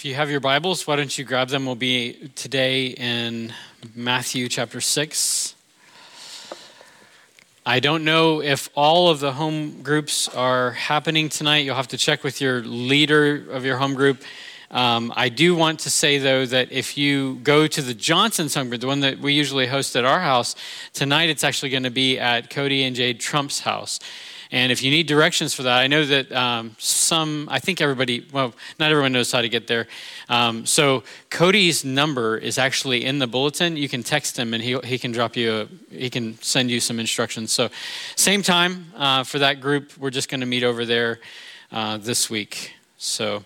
If you have your Bibles, why don't you grab them? We'll be today in Matthew chapter 6. I don't know if all of the home groups are happening tonight. You'll have to check with your leader of your home group. Um, I do want to say, though, that if you go to the Johnson's home group, the one that we usually host at our house, tonight it's actually going to be at Cody and Jade Trump's house. And if you need directions for that, I know that um, some, I think everybody, well, not everyone knows how to get there. Um, so Cody's number is actually in the bulletin. You can text him and he, he can drop you, a, he can send you some instructions. So same time uh, for that group. We're just going to meet over there uh, this week. So.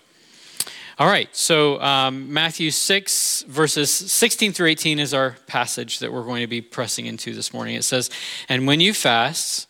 All right, so um, Matthew 6, verses 16 through 18 is our passage that we're going to be pressing into this morning. It says, And when you fast,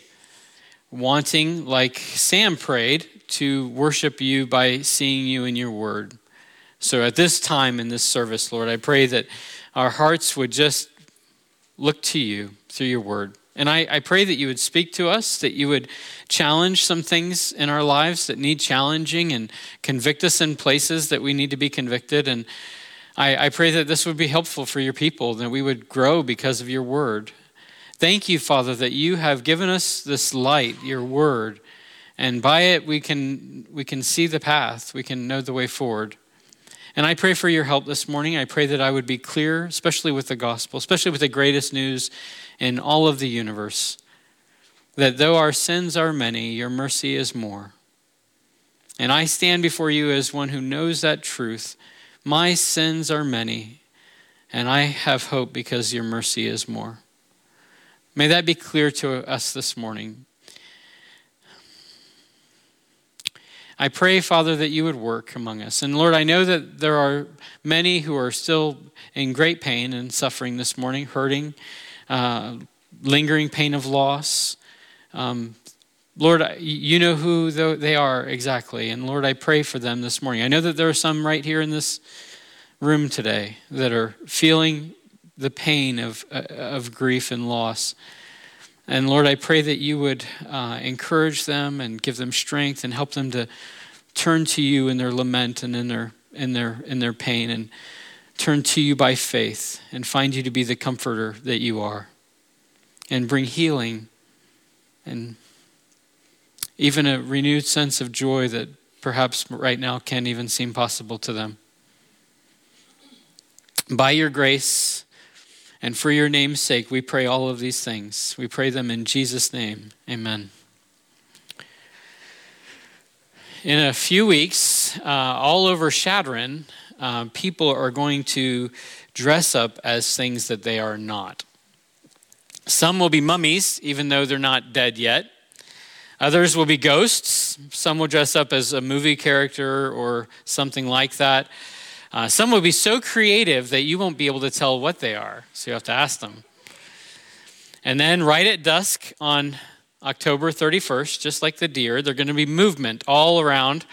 wanting, like Sam prayed, to worship you by seeing you in your word. So at this time in this service, Lord, I pray that our hearts would just look to you through your word. And I, I pray that you would speak to us, that you would challenge some things in our lives that need challenging and convict us in places that we need to be convicted. And I, I pray that this would be helpful for your people, that we would grow because of your word. Thank you, Father, that you have given us this light, your word, and by it we can we can see the path, we can know the way forward. And I pray for your help this morning. I pray that I would be clear, especially with the gospel, especially with the greatest news in all of the universe. That though our sins are many, your mercy is more. And I stand before you as one who knows that truth. My sins are many, and I have hope because your mercy is more. May that be clear to us this morning. I pray, Father, that you would work among us. And Lord, I know that there are many who are still in great pain and suffering this morning, hurting, uh, lingering pain of loss. Um, Lord, you know who they are exactly. And Lord, I pray for them this morning. I know that there are some right here in this room today that are feeling the pain of, uh, of grief and loss. And Lord, I pray that you would uh, encourage them and give them strength and help them to turn to you in their lament and in their, in their, in their pain and turn to you by faith and find you to be the comforter that you are and bring healing and even a renewed sense of joy that perhaps right now can't even seem possible to them. By your grace, and for your name's sake, we pray all of these things. We pray them in Jesus' name. Amen. In a few weeks, uh, all over Chadron, uh, people are going to dress up as things that they are not. Some will be mummies, even though they're not dead yet. Others will be ghosts. Some will dress up as a movie character or something like that. Uh, some will be so creative that you won't be able to tell what they are, so you have to ask them. And then, right at dusk on October 31st, just like the deer, there's going to be movement all around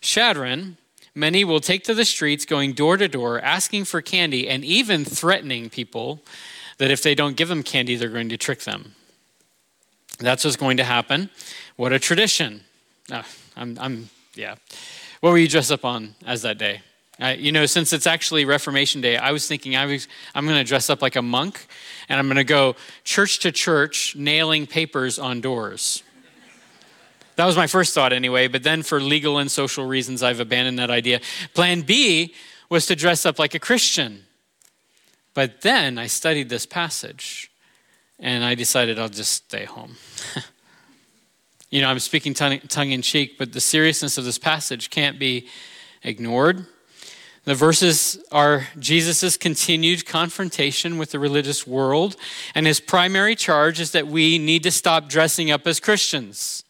Chadron. Many will take to the streets, going door to door, asking for candy, and even threatening people that if they don't give them candy, they're going to trick them. That's what's going to happen. What a tradition. Ah, I'm, I'm, yeah. What were you dressed up on as that day? Uh, you know, since it's actually Reformation Day, I was thinking I was, I'm going to dress up like a monk and I'm going to go church to church nailing papers on doors. That was my first thought anyway, but then for legal and social reasons, I've abandoned that idea. Plan B was to dress up like a Christian. But then I studied this passage and I decided I'll just stay home. You know, I'm speaking tongue in cheek, but the seriousness of this passage can't be ignored. The verses are Jesus' continued confrontation with the religious world, and his primary charge is that we need to stop dressing up as Christians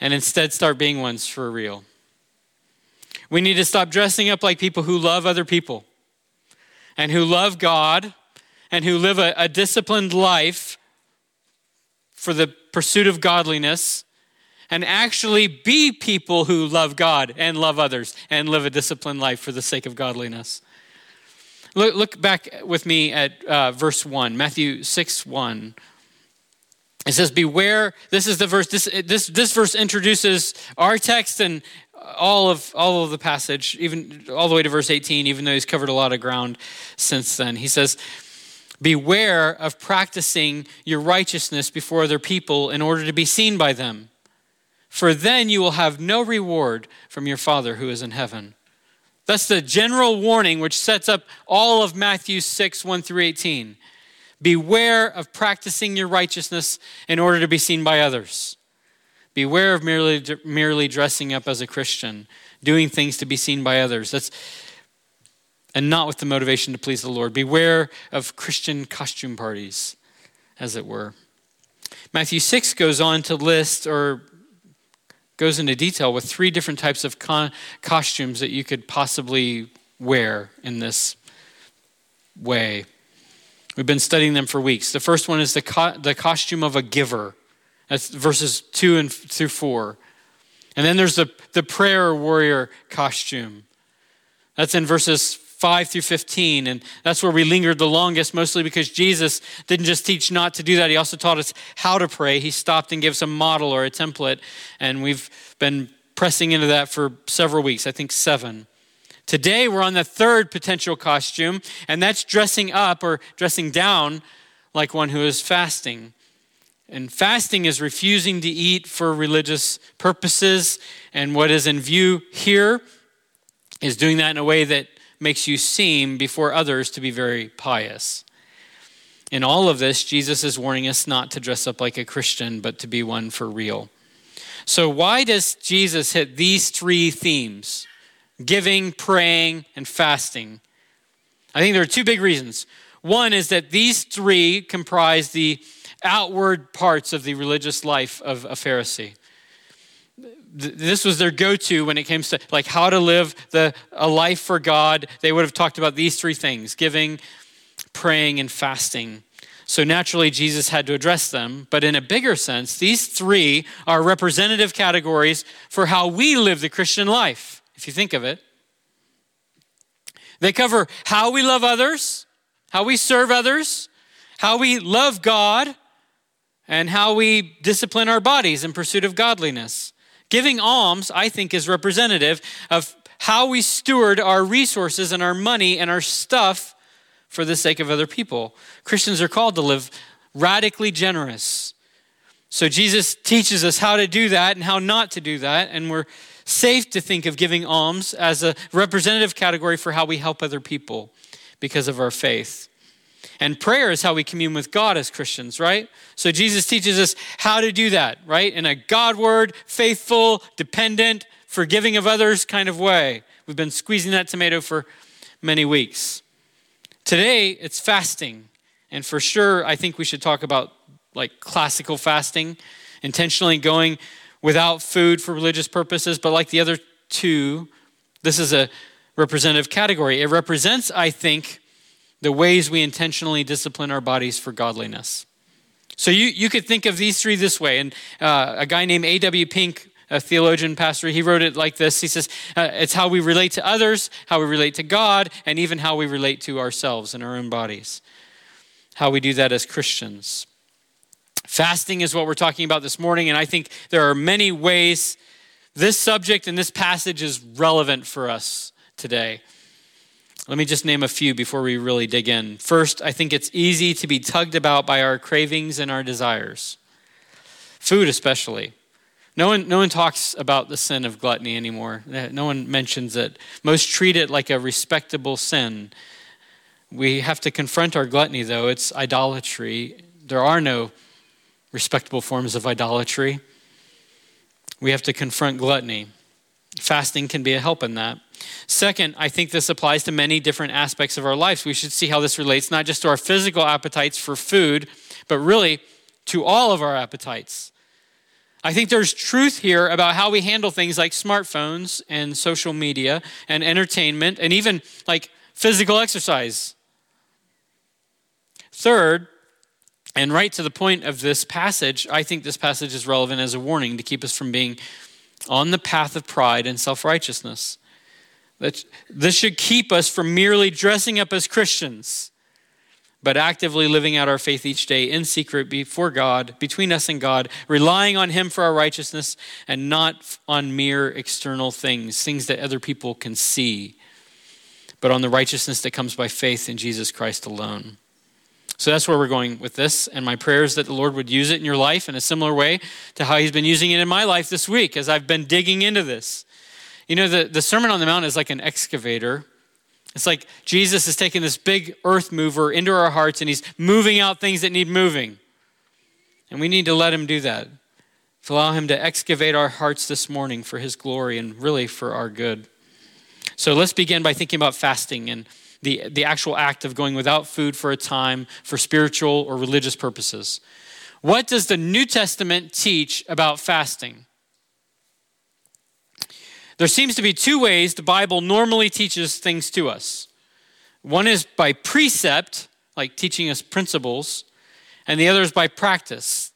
and instead start being ones for real. We need to stop dressing up like people who love other people and who love God and who live a, a disciplined life for the pursuit of godliness and actually be people who love God and love others and live a disciplined life for the sake of godliness. Look, look back with me at uh, verse 1, Matthew 6 1. It says, Beware. This is the verse, this, this, this verse introduces our text and all of, all of the passage, even all the way to verse 18, even though he's covered a lot of ground since then. He says, Beware of practicing your righteousness before other people in order to be seen by them for then you will have no reward from your Father who is in heaven. That's the general warning which sets up all of Matthew 6, 1 through 18. Beware of practicing your righteousness in order to be seen by others. Beware of merely, merely dressing up as a Christian, doing things to be seen by others. That's, and not with the motivation to please the Lord. Beware of Christian costume parties, as it were. Matthew 6 goes on to list or goes into detail with three different types of con- costumes that you could possibly wear in this way. We've been studying them for weeks. The first one is the, co- the costume of a giver. That's verses 2 and through 4. And then there's the, the prayer warrior costume. That's in verses 5 through 15. And that's where we lingered the longest, mostly because Jesus didn't just teach not to do that. He also taught us how to pray. He stopped and gave us a model or a template. And we've been pressing into that for several weeks, I think seven. Today, we're on the third potential costume, and that's dressing up or dressing down like one who is fasting. And fasting is refusing to eat for religious purposes. And what is in view here is doing that in a way that makes you seem before others to be very pious. In all of this, Jesus is warning us not to dress up like a Christian, but to be one for real. So, why does Jesus hit these three themes giving, praying, and fasting? I think there are two big reasons. One is that these three comprise the outward parts of the religious life of a Pharisee this was their go-to when it came to like how to live the, a life for god. They would have talked about these three things giving praying and fasting. So naturally jesus had to address them. But in a bigger sense these three are representative categories for how we live the christian life if you think of it. They cover how we love others how we serve others how we love god and how we discipline our bodies in pursuit of godliness Giving alms, I think, is representative of how we steward our resources and our money and our stuff for the sake of other people. Christians are called to live radically generous. So Jesus teaches us how to do that and how not to do that, and we're safe to think of giving alms as a representative category for how we help other people because of our faith. And prayer is how we commune with God as Christians, right? So Jesus teaches us how to do that, right? In a Godward, faithful, dependent, forgiving of others kind of way. We've been squeezing that tomato for many weeks. Today, it's fasting. And for sure, I think we should talk about like classical fasting, intentionally going without food for religious purposes. But like the other two, this is a representative category. It represents, I think, the ways we intentionally discipline our bodies for godliness. So you, you could think of these three this way. And uh, a guy named A.W. Pink, a theologian pastor, he wrote it like this. He says, uh, It's how we relate to others, how we relate to God, and even how we relate to ourselves and our own bodies. How we do that as Christians. Fasting is what we're talking about this morning, and I think there are many ways this subject and this passage is relevant for us today. Let me just name a few before we really dig in. First, I think it's easy to be tugged about by our cravings and our desires. Food, especially. No one, no one talks about the sin of gluttony anymore. No one mentions it. Most treat it like a respectable sin. We have to confront our gluttony, though. It's idolatry. There are no respectable forms of idolatry. We have to confront gluttony. Fasting can be a help in that. Second, I think this applies to many different aspects of our lives. We should see how this relates not just to our physical appetites for food, but really to all of our appetites. I think there's truth here about how we handle things like smartphones and social media and entertainment and even like physical exercise. Third, and right to the point of this passage, I think this passage is relevant as a warning to keep us from being on the path of pride and self righteousness. This should keep us from merely dressing up as Christians but actively living out our faith each day in secret before God, between us and God, relying on Him for our righteousness and not on mere external things, things that other people can see, but on the righteousness that comes by faith in Jesus Christ alone. So that's where we're going with this. And my prayer is that the Lord would use it in your life in a similar way to how He's been using it in my life this week as I've been digging into this. You know, the, the Sermon on the Mount is like an excavator it's like Jesus is taking this big earth mover into our hearts and he's moving out things that need moving. And we need to let him do that. To allow him to excavate our hearts this morning for his glory and really for our good. So let's begin by thinking about fasting and the, the actual act of going without food for a time for spiritual or religious purposes. What does the New Testament teach about fasting? There seems to be two ways the Bible normally teaches things to us. One is by precept, like teaching us principles, and the other is by practice,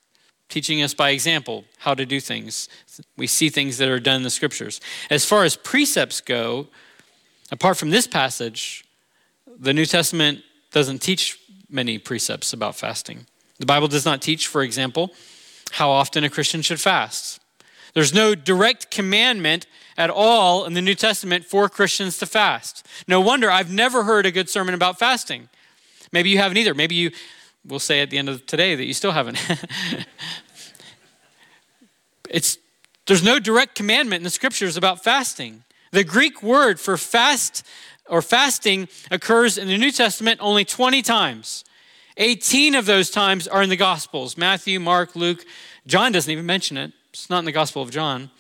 teaching us by example how to do things. We see things that are done in the scriptures. As far as precepts go, apart from this passage, the New Testament doesn't teach many precepts about fasting. The Bible does not teach, for example, how often a Christian should fast. There's no direct commandment at all in the New Testament for Christians to fast. No wonder I've never heard a good sermon about fasting. Maybe you haven't either. Maybe you will say at the end of today that you still haven't. it's there's no direct commandment in the scriptures about fasting. The Greek word for fast or fasting occurs in the New Testament only 20 times. 18 of those times are in the Gospels Matthew, Mark, Luke. John doesn't even mention it. It's not in the Gospel of John.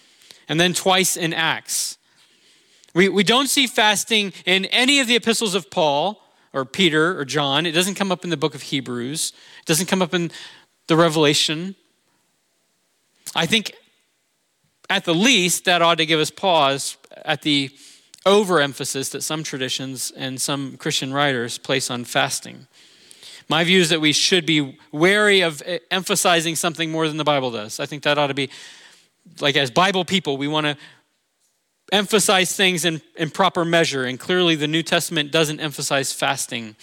And then twice in Acts. We, we don't see fasting in any of the epistles of Paul or Peter or John. It doesn't come up in the book of Hebrews, it doesn't come up in the Revelation. I think at the least that ought to give us pause at the overemphasis that some traditions and some Christian writers place on fasting. My view is that we should be wary of emphasizing something more than the Bible does. I think that ought to be, like, as Bible people, we want to emphasize things in, in proper measure. And clearly, the New Testament doesn't emphasize fasting.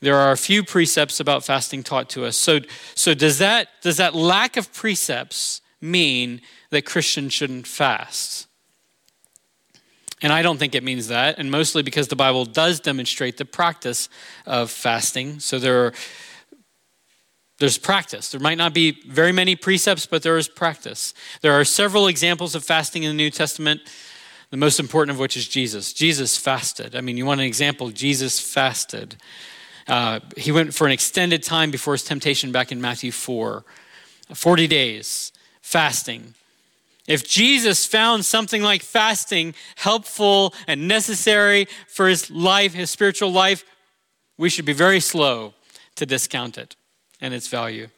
There are a few precepts about fasting taught to us. So, so does, that, does that lack of precepts mean that Christians shouldn't fast? And I don't think it means that, and mostly because the Bible does demonstrate the practice of fasting. So there are, there's practice. There might not be very many precepts, but there is practice. There are several examples of fasting in the New Testament, the most important of which is Jesus. Jesus fasted. I mean, you want an example? Jesus fasted. Uh, he went for an extended time before his temptation back in Matthew 4. 40 days fasting. If Jesus found something like fasting helpful and necessary for his life, his spiritual life, we should be very slow to discount it and its value.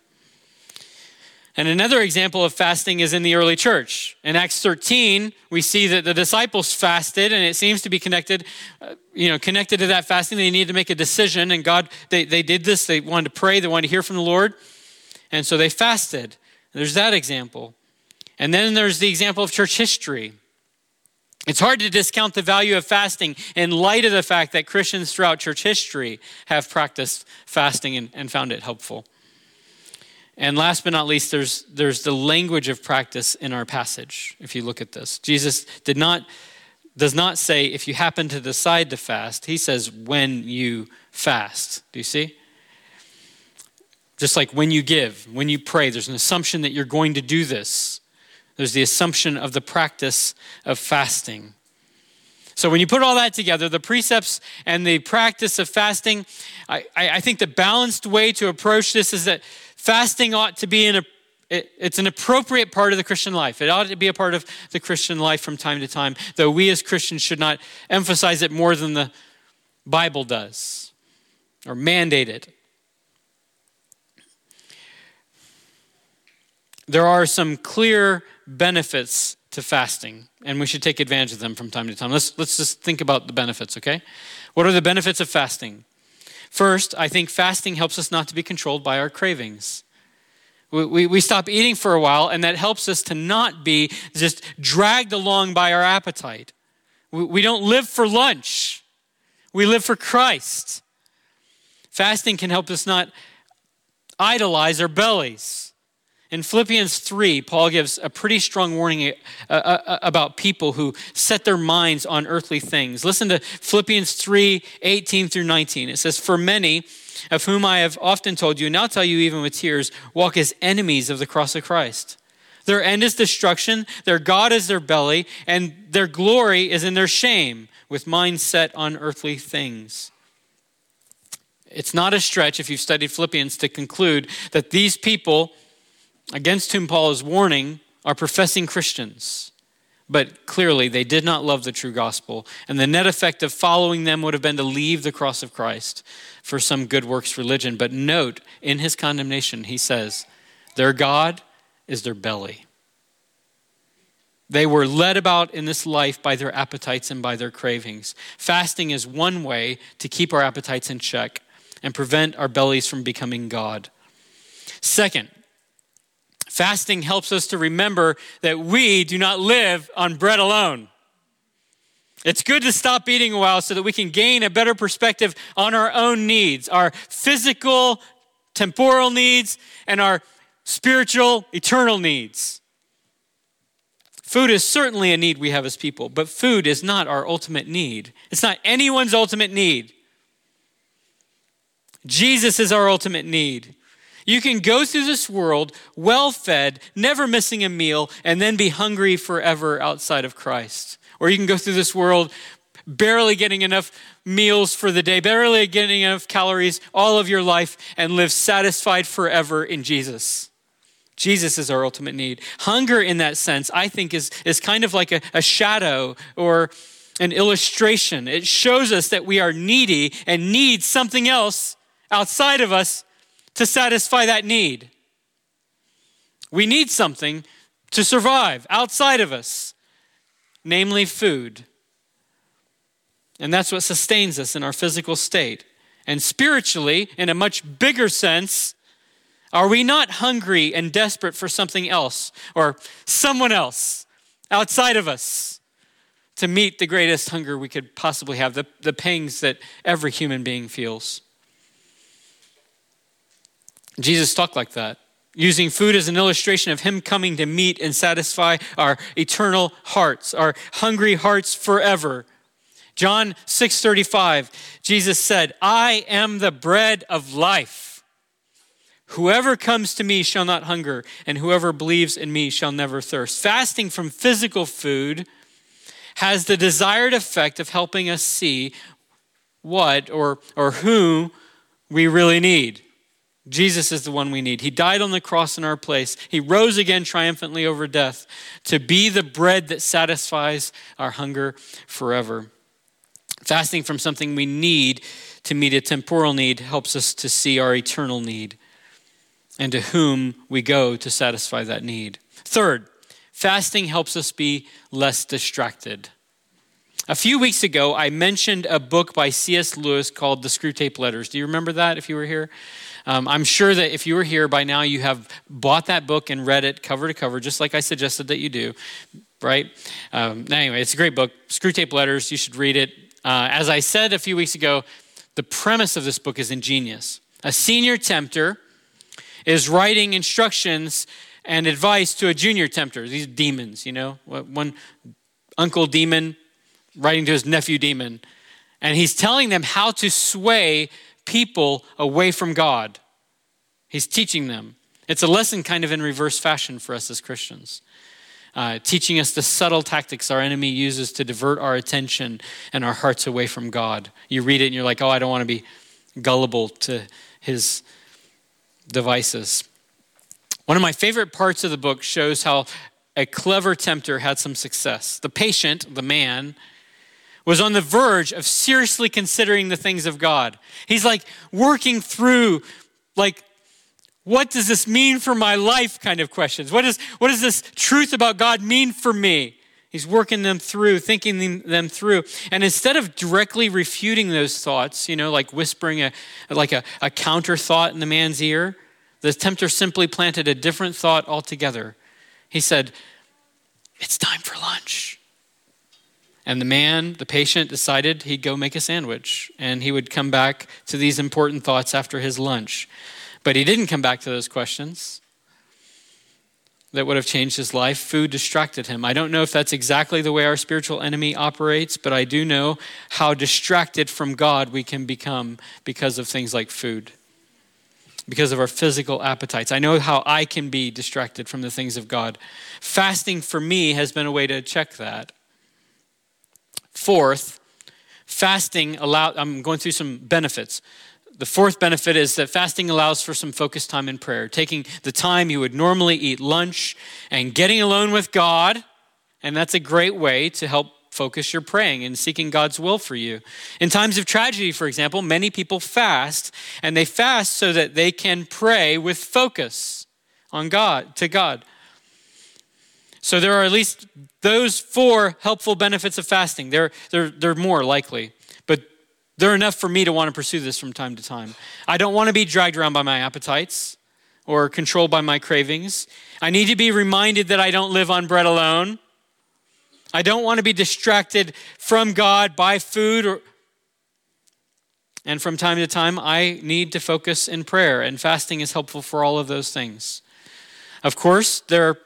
And another example of fasting is in the early church. In Acts 13, we see that the disciples fasted, and it seems to be connected, uh, you know, connected to that fasting. They needed to make a decision, and God, they, they did this. They wanted to pray, they wanted to hear from the Lord, and so they fasted. There's that example. And then there's the example of church history. It's hard to discount the value of fasting in light of the fact that Christians throughout church history have practiced fasting and, and found it helpful. And last but not least, there's, there's the language of practice in our passage, if you look at this. Jesus did not, does not say, if you happen to decide to fast. He says, when you fast. Do you see? Just like when you give, when you pray, there's an assumption that you're going to do this. There's the assumption of the practice of fasting. So when you put all that together, the precepts and the practice of fasting, I, I think the balanced way to approach this is that fasting ought to be in a it's an appropriate part of the Christian life. It ought to be a part of the Christian life from time to time, though we as Christians should not emphasize it more than the Bible does or mandate it. there are some clear benefits to fasting, and we should take advantage of them from time to time. Let's, let's just think about the benefits, okay? What are the benefits of fasting? First, I think fasting helps us not to be controlled by our cravings. We, we, we, stop eating for a while, and that helps us to not be just dragged along by our appetite. We, we don't live for lunch, we live for Christ. Fasting can help us not idolize our bellies. In Philippians 3, Paul gives a pretty strong warning uh, uh, uh, about people who set their minds on earthly things. Listen to Philippians 3 18 through 19. It says, For many of whom I have often told you, and now tell you even with tears, walk as enemies of the cross of Christ. Their end is destruction, their God is their belly, and their glory is in their shame, with minds set on earthly things. It's not a stretch, if you've studied Philippians, to conclude that these people against whom Paul is warning are professing Christians. But clearly, they did not love the true gospel. And the net effect of following them would have been to leave the cross of Christ for some good works religion. But note, in his condemnation, he says, Their God is their belly. They were led about in this life by their appetites and by their cravings. Fasting is one way to keep our appetites in check and prevent our bellies from becoming God. Second, Fasting helps us to remember that we do not live on bread alone. It's good to stop eating a while so that we can gain a better perspective on our own needs, our physical, temporal needs, and our spiritual, eternal needs. Food is certainly a need we have as people, but food is not our ultimate need. It's not anyone's ultimate need. Jesus is our ultimate need. You can go through this world well fed, never missing a meal, and then be hungry forever outside of Christ. Or you can go through this world barely getting enough meals for the day, barely getting enough calories all of your life, and live satisfied forever in Jesus. Jesus is our ultimate need. Hunger, in that sense, I think, is, is kind of like a, a shadow or an illustration. It shows us that we are needy and need something else outside of us to satisfy that need. We need something to survive outside of us, namely food. And that's what sustains us in our physical state. And spiritually, in a much bigger sense, are we not hungry and desperate for something else or someone else outside of us to meet the greatest hunger we could possibly have, the, the pangs that every human being feels? Jesus talked like that, using food as an illustration of him coming to meet and satisfy our eternal hearts, our hungry hearts forever. John 6:35, Jesus said, "I am the bread of life. Whoever comes to me shall not hunger, and whoever believes in me shall never thirst." Fasting from physical food has the desired effect of helping us see what or, or who we really need. Jesus is the one we need. He died on the cross in our place. He rose again triumphantly over death to be the bread that satisfies our hunger forever. Fasting from something we need to meet a temporal need helps us to see our eternal need and to whom we go to satisfy that need. Third, fasting helps us be less distracted. A few weeks ago, I mentioned a book by C.S. Lewis called The Screwtape Letters. Do you remember that if you were here? Um, I'm sure that if you were here by now, you have bought that book and read it cover to cover, just like I suggested that you do, right? Um, anyway, it's a great book. Screwtape Letters, you should read it. Uh, as I said a few weeks ago, the premise of this book is ingenious. A senior tempter is writing instructions and advice to a junior tempter, these demons, you know, one uncle demon writing to his nephew demon. And he's telling them how to sway people away from God. He's teaching them. It's a lesson kind of in reverse fashion for us as Christians, uh, teaching us the subtle tactics our enemy uses to divert our attention and our hearts away from God. You read it and you're like, oh, I don't want to be gullible to his devices. One of my favorite parts of the book shows how a clever tempter had some success. The patient, the man, was on the verge of seriously considering the things of God. He's like working through like what does this mean for my life kind of questions. What, is, what does this truth about God mean for me? He's working them through, thinking them through. And instead of directly refuting those thoughts, you know, like whispering a, like a, a counter thought in the man's ear, the tempter simply planted a different thought altogether. He said, It's time for lunch. And the man, the patient, decided he'd go make a sandwich and he would come back to these important thoughts after his lunch. But he didn't come back to those questions that would have changed his life. Food distracted him. I don't know if that's exactly the way our spiritual enemy operates, but I do know how distracted from God we can become because of things like food, because of our physical appetites. I know how I can be distracted from the things of God. Fasting for me has been a way to check that. Fourth, fasting allow I'm going through some benefits. The fourth benefit is that fasting allows for some focused time in prayer, taking the time you would normally eat lunch and getting alone with God. And that's a great way to help focus your praying and seeking God's will for you. In times of tragedy, for example, many people fast, and they fast so that they can pray with focus on God, to God. So there are at least those four helpful benefits of fasting. They're, they're, they're more likely. But they're enough for me to want to pursue this from time to time. I don't want to be dragged around by my appetites or controlled by my cravings. I need to be reminded that I don't live on bread alone. I don't want to be distracted from God by food or and from time to time I need to focus in prayer and fasting is helpful for all of those things. Of course, there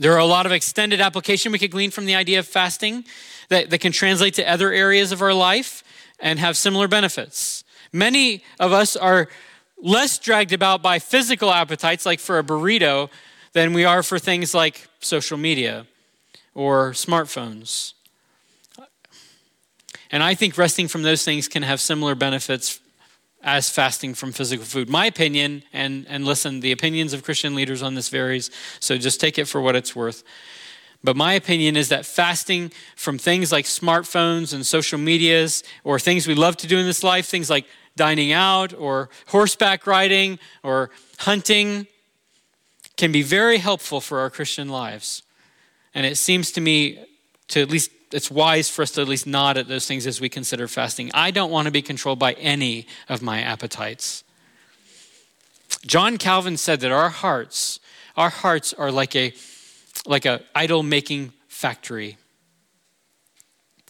there are a lot of extended application we could glean from the idea of fasting that, that can translate to other areas of our life and have similar benefits. Many of us are less dragged about by physical appetites, like for a burrito, than we are for things like social media or smartphones. And I think resting from those things can have similar benefits as fasting from physical food. My opinion, and, and listen, the opinions of Christian leaders on this varies, so just take it for what it's worth. But my opinion is that fasting from things like smartphones and social medias, or things we love to do in this life, things like dining out or horseback riding or hunting, can be very helpful for our Christian lives. And it seems to me to at least it's wise for us to at least nod at those things as we consider fasting. I don't want to be controlled by any of my appetites. John Calvin said that our hearts, our hearts are like a like a idol making factory.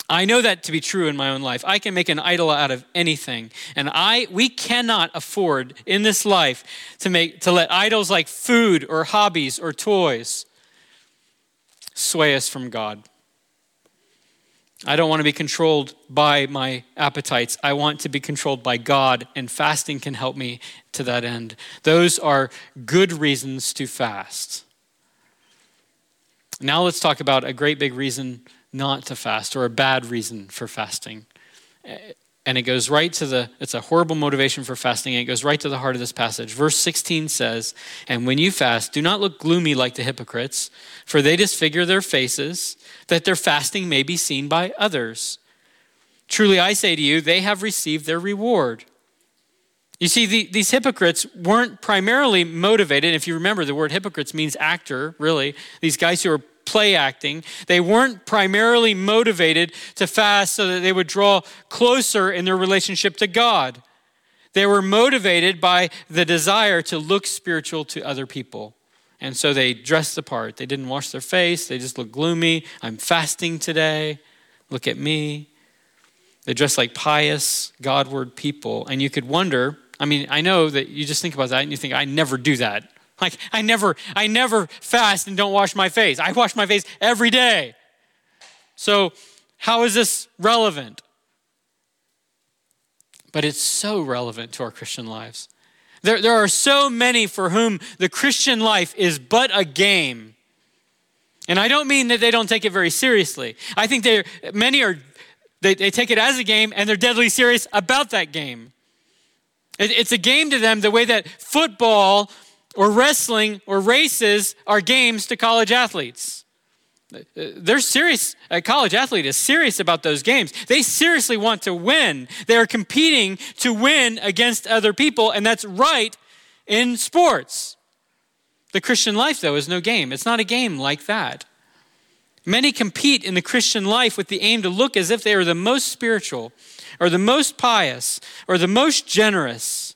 I know that to be true in my own life. I can make an idol out of anything. And I we cannot afford in this life to make to let idols like food or hobbies or toys sway us from God. I don't want to be controlled by my appetites. I want to be controlled by God, and fasting can help me to that end. Those are good reasons to fast. Now let's talk about a great big reason not to fast or a bad reason for fasting. And it goes right to the, it's a horrible motivation for fasting, and it goes right to the heart of this passage. Verse 16 says, And when you fast, do not look gloomy like the hypocrites, for they disfigure their faces, that their fasting may be seen by others. Truly I say to you, they have received their reward. You see, the, these hypocrites weren't primarily motivated. If you remember, the word hypocrites means actor, really. These guys who are play acting. They weren't primarily motivated to fast so that they would draw closer in their relationship to God. They were motivated by the desire to look spiritual to other people. And so they dressed the part. They didn't wash their face, they just looked gloomy. I'm fasting today. Look at me. They dressed like pious, Godward people. And you could wonder I mean, I know that you just think about that and you think, I never do that. Like I never, I never fast and don't wash my face. I wash my face every day. So how is this relevant? But it's so relevant to our Christian lives. There, there are so many for whom the Christian life is but a game. And I don't mean that they don't take it very seriously. I think they many are they, they take it as a game and they're deadly serious about that game. It, it's a game to them the way that football or wrestling or races are games to college athletes. They're serious. A college athlete is serious about those games. They seriously want to win. They are competing to win against other people, and that's right in sports. The Christian life, though, is no game. It's not a game like that. Many compete in the Christian life with the aim to look as if they are the most spiritual, or the most pious, or the most generous.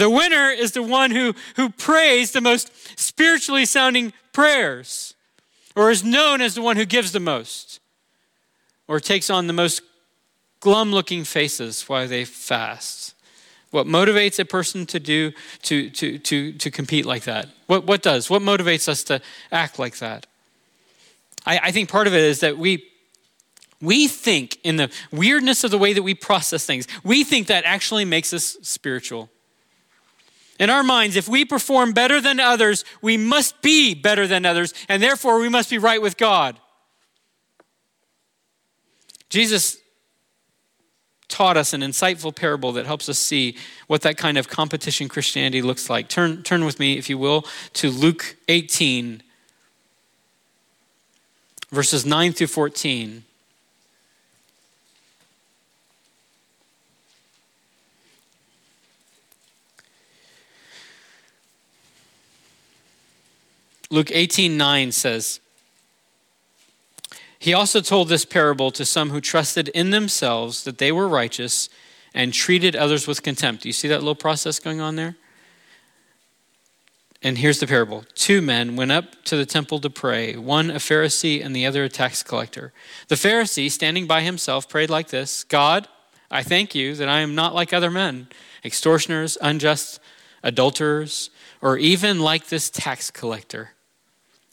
The winner is the one who, who prays the most spiritually sounding prayers, or is known as the one who gives the most, or takes on the most glum looking faces while they fast. What motivates a person to do, to, to, to, to compete like that? What, what does? What motivates us to act like that? I, I think part of it is that we, we think in the weirdness of the way that we process things, we think that actually makes us spiritual. In our minds, if we perform better than others, we must be better than others, and therefore we must be right with God. Jesus taught us an insightful parable that helps us see what that kind of competition Christianity looks like. Turn, turn with me, if you will, to Luke 18, verses 9 through 14. Luke 18 9 says, He also told this parable to some who trusted in themselves that they were righteous and treated others with contempt. Do you see that little process going on there? And here's the parable Two men went up to the temple to pray, one a Pharisee and the other a tax collector. The Pharisee, standing by himself, prayed like this God, I thank you that I am not like other men, extortioners, unjust, adulterers, or even like this tax collector.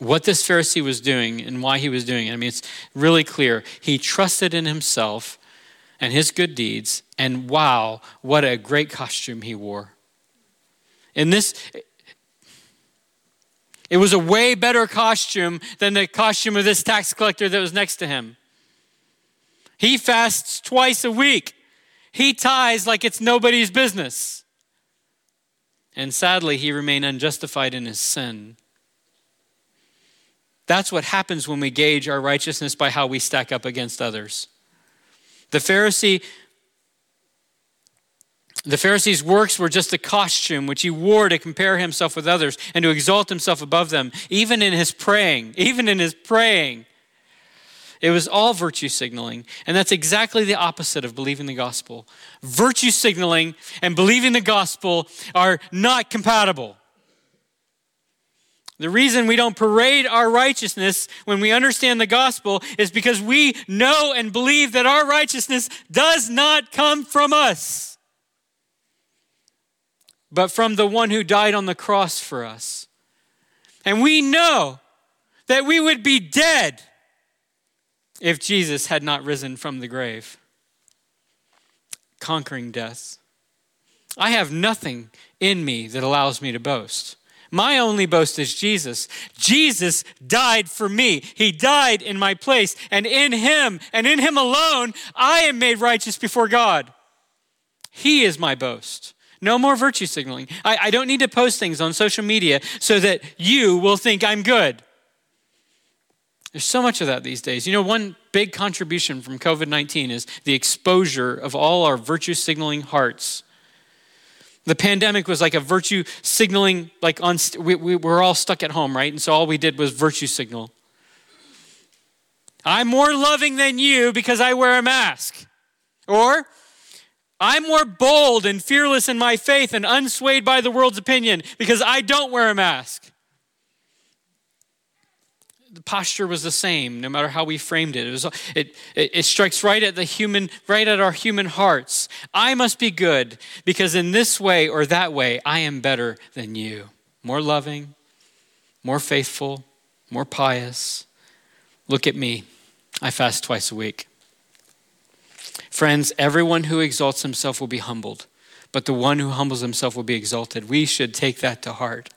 what this Pharisee was doing and why he was doing it. I mean, it's really clear. He trusted in himself and his good deeds, and wow, what a great costume he wore. In this, it was a way better costume than the costume of this tax collector that was next to him. He fasts twice a week. He tithes like it's nobody's business. And sadly, he remained unjustified in his sin. That's what happens when we gauge our righteousness by how we stack up against others. The Pharisee the Pharisee's works were just a costume which he wore to compare himself with others and to exalt himself above them, even in his praying, even in his praying. It was all virtue signaling. And that's exactly the opposite of believing the gospel. Virtue signaling and believing the gospel are not compatible. The reason we don't parade our righteousness when we understand the gospel is because we know and believe that our righteousness does not come from us, but from the one who died on the cross for us. And we know that we would be dead if Jesus had not risen from the grave, conquering death. I have nothing in me that allows me to boast. My only boast is Jesus. Jesus died for me. He died in my place. And in Him and in Him alone, I am made righteous before God. He is my boast. No more virtue signaling. I, I don't need to post things on social media so that you will think I'm good. There's so much of that these days. You know, one big contribution from COVID 19 is the exposure of all our virtue signaling hearts the pandemic was like a virtue signaling, like on, we, we were all stuck at home, right? And so all we did was virtue signal. I'm more loving than you because I wear a mask. Or, I'm more bold and fearless in my faith and unswayed by the world's opinion because I don't wear a mask the posture was the same no matter how we framed it. It, was, it, it, it strikes right at the human, right at our human hearts. I must be good because in this way or that way, I am better than you. More loving, more faithful, more pious. Look at me. I fast twice a week. Friends, everyone who exalts himself will be humbled, but the one who humbles himself will be exalted. We should take that to heart.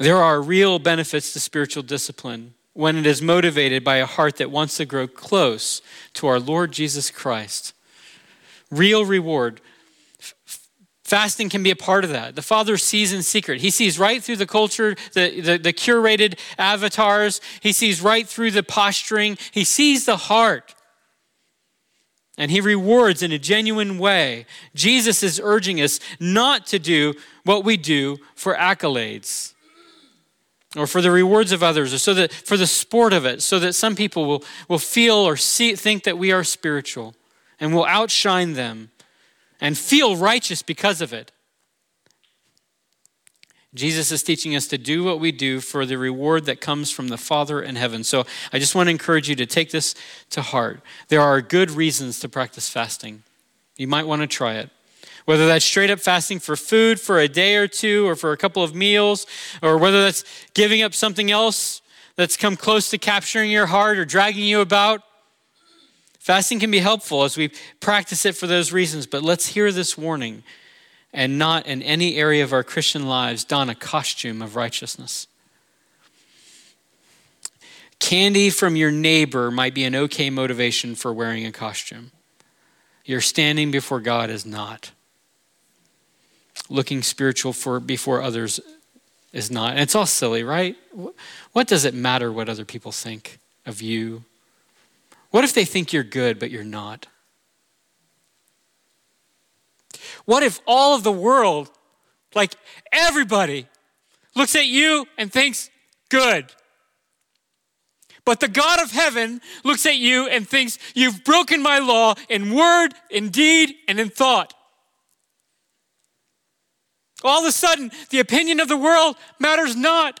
There are real benefits to spiritual discipline when it is motivated by a heart that wants to grow close to our Lord Jesus Christ. Real reward. Fasting can be a part of that. The Father sees in secret. He sees right through the culture, the, the, the, curated avatars. He sees right through the posturing. He sees the heart. And He rewards in a genuine way. Jesus is urging us not to do what we do for accolades or for the rewards of others, or so that for the sport of it, so that some people will, will feel or see, think that we are spiritual and will outshine them and feel righteous because of it. Jesus is teaching us to do what we do for the reward that comes from the Father in heaven. So I just want to encourage you to take this to heart. There are good reasons to practice fasting. You might want to try it. Whether that's straight up fasting for food for a day or two or for a couple of meals, or whether that's giving up something else that's come close to capturing your heart or dragging you about. Fasting can be helpful as we practice it for those reasons, but let's hear this warning and not in any area of our Christian lives don a costume of righteousness. Candy from your neighbor might be an okay motivation for wearing a costume. Your standing before God is not. Looking spiritual for before others is not. And it's all silly, right? What does it matter what other people think of you what if they think you're good, but you're not? What if all of the world, like everybody, looks at you and thinks good? But the God of heaven looks at you and thinks, You've broken my law in word, in deed, and in thought. All of a sudden, the opinion of the world matters not.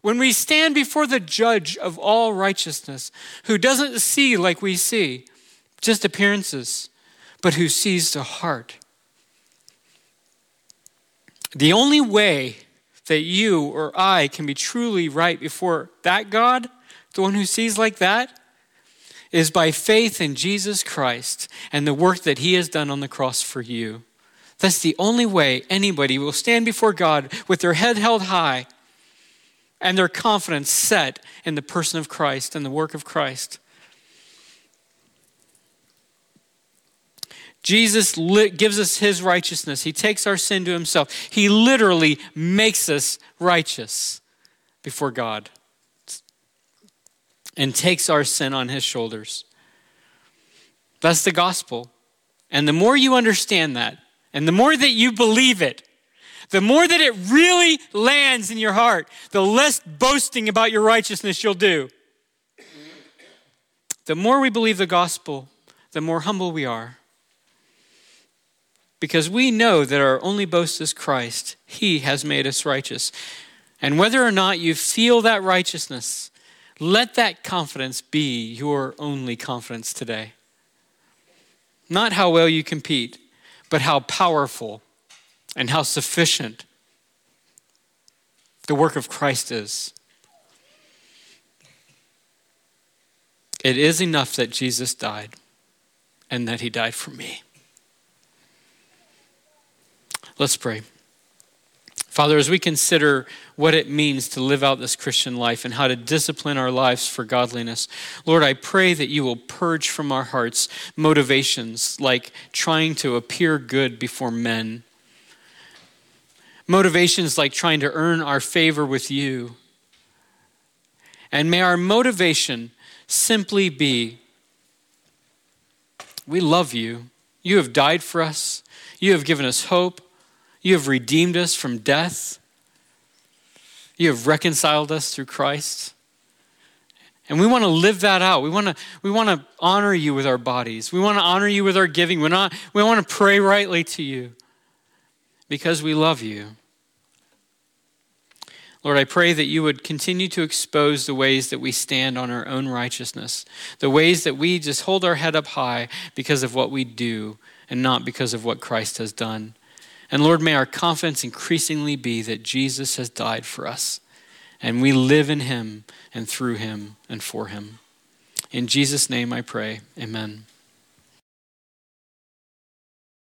When we stand before the judge of all righteousness, who doesn't see like we see, just appearances, but who sees the heart. The only way that you or I can be truly right before that God, the one who sees like that, is by faith in Jesus Christ and the work that he has done on the cross for you. That's the only way anybody will stand before God with their head held high and their confidence set in the person of Christ and the work of Christ. Jesus gives us his righteousness. He takes our sin to himself. He literally makes us righteous before God and takes our sin on his shoulders. That's the gospel. And the more you understand that, and the more that you believe it, the more that it really lands in your heart, the less boasting about your righteousness you'll do. The more we believe the gospel, the more humble we are. Because we know that our only boast is Christ. He has made us righteous. And whether or not you feel that righteousness, let that confidence be your only confidence today. Not how well you compete, but how powerful and how sufficient the work of Christ is. It is enough that Jesus died and that he died for me. Let's pray. Father, as we consider what it means to live out this Christian life and how to discipline our lives for godliness, Lord, I pray that you will purge from our hearts motivations like trying to appear good before men motivations like trying to earn our favor with you. And may our motivation simply be we love you. You have died for us. You have given us hope. You have redeemed us from death. You have reconciled us through Christ. And we want to live that out. We want to, we want to honor you with our bodies. We want to honor you with our giving. We, not, we want to pray rightly to you because we love you. Lord, I pray that you would continue to expose the ways that we stand on our own righteousness, the ways that we just hold our head up high because of what we do and not because of what Christ has done. And Lord, may our confidence increasingly be that Jesus has died for us and we live in him and through him and for him. In Jesus' name I pray. Amen.